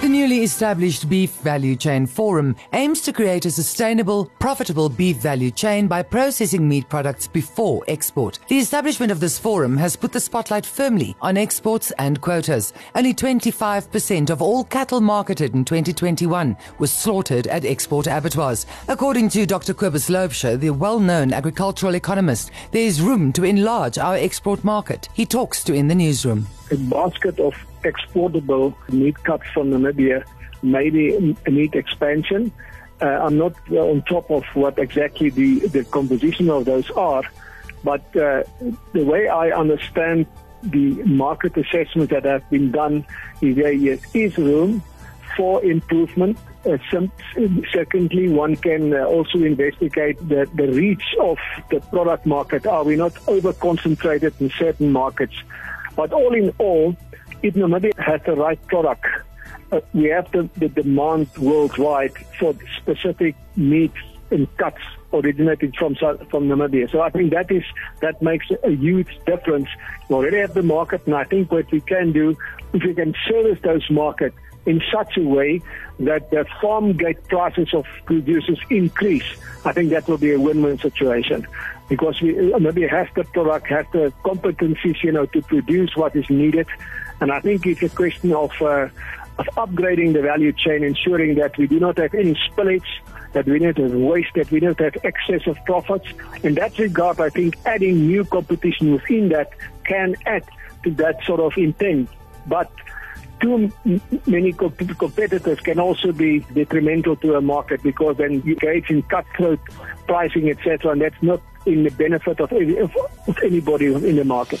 The newly established Beef Value Chain Forum aims to create a sustainable, profitable beef value chain by processing meat products before export. The establishment of this forum has put the spotlight firmly on exports and quotas. Only 25% of all cattle marketed in 2021 was slaughtered at export abattoirs. According to Dr. Kobus Laubscher, the well-known agricultural economist, there is room to enlarge our export market. He talks to In the Newsroom. A basket of exportable meat cuts from Namibia, maybe meat expansion. Uh, I'm not on top of what exactly the, the composition of those are, but uh, the way I understand the market assessments that have been done is there is room for improvement. Uh, some, secondly, one can uh, also investigate the, the reach of the product market. Are we not over concentrated in certain markets? But all in all, if Namibia has the right product, uh, we have the, the demand worldwide for specific meat and cuts originating from from Namibia. So I think that is that makes a huge difference. We already have the market, and I think what we can do, if we can service those markets in such a way that the farm gate prices of producers increase, I think that will be a win-win situation because we maybe has the product, has the competencies, you know, to produce what is needed. And I think it's a question of, uh, of upgrading the value chain, ensuring that we do not have any spillage, that we don't have waste, that we don't have excess of profits. In that regard, I think adding new competition within that can add to that sort of intent. But too many competitors can also be detrimental to a market because then you engage in cutthroat pricing, etc., and that's not in the benefit of anybody in the market.